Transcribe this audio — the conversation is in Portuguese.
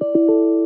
Música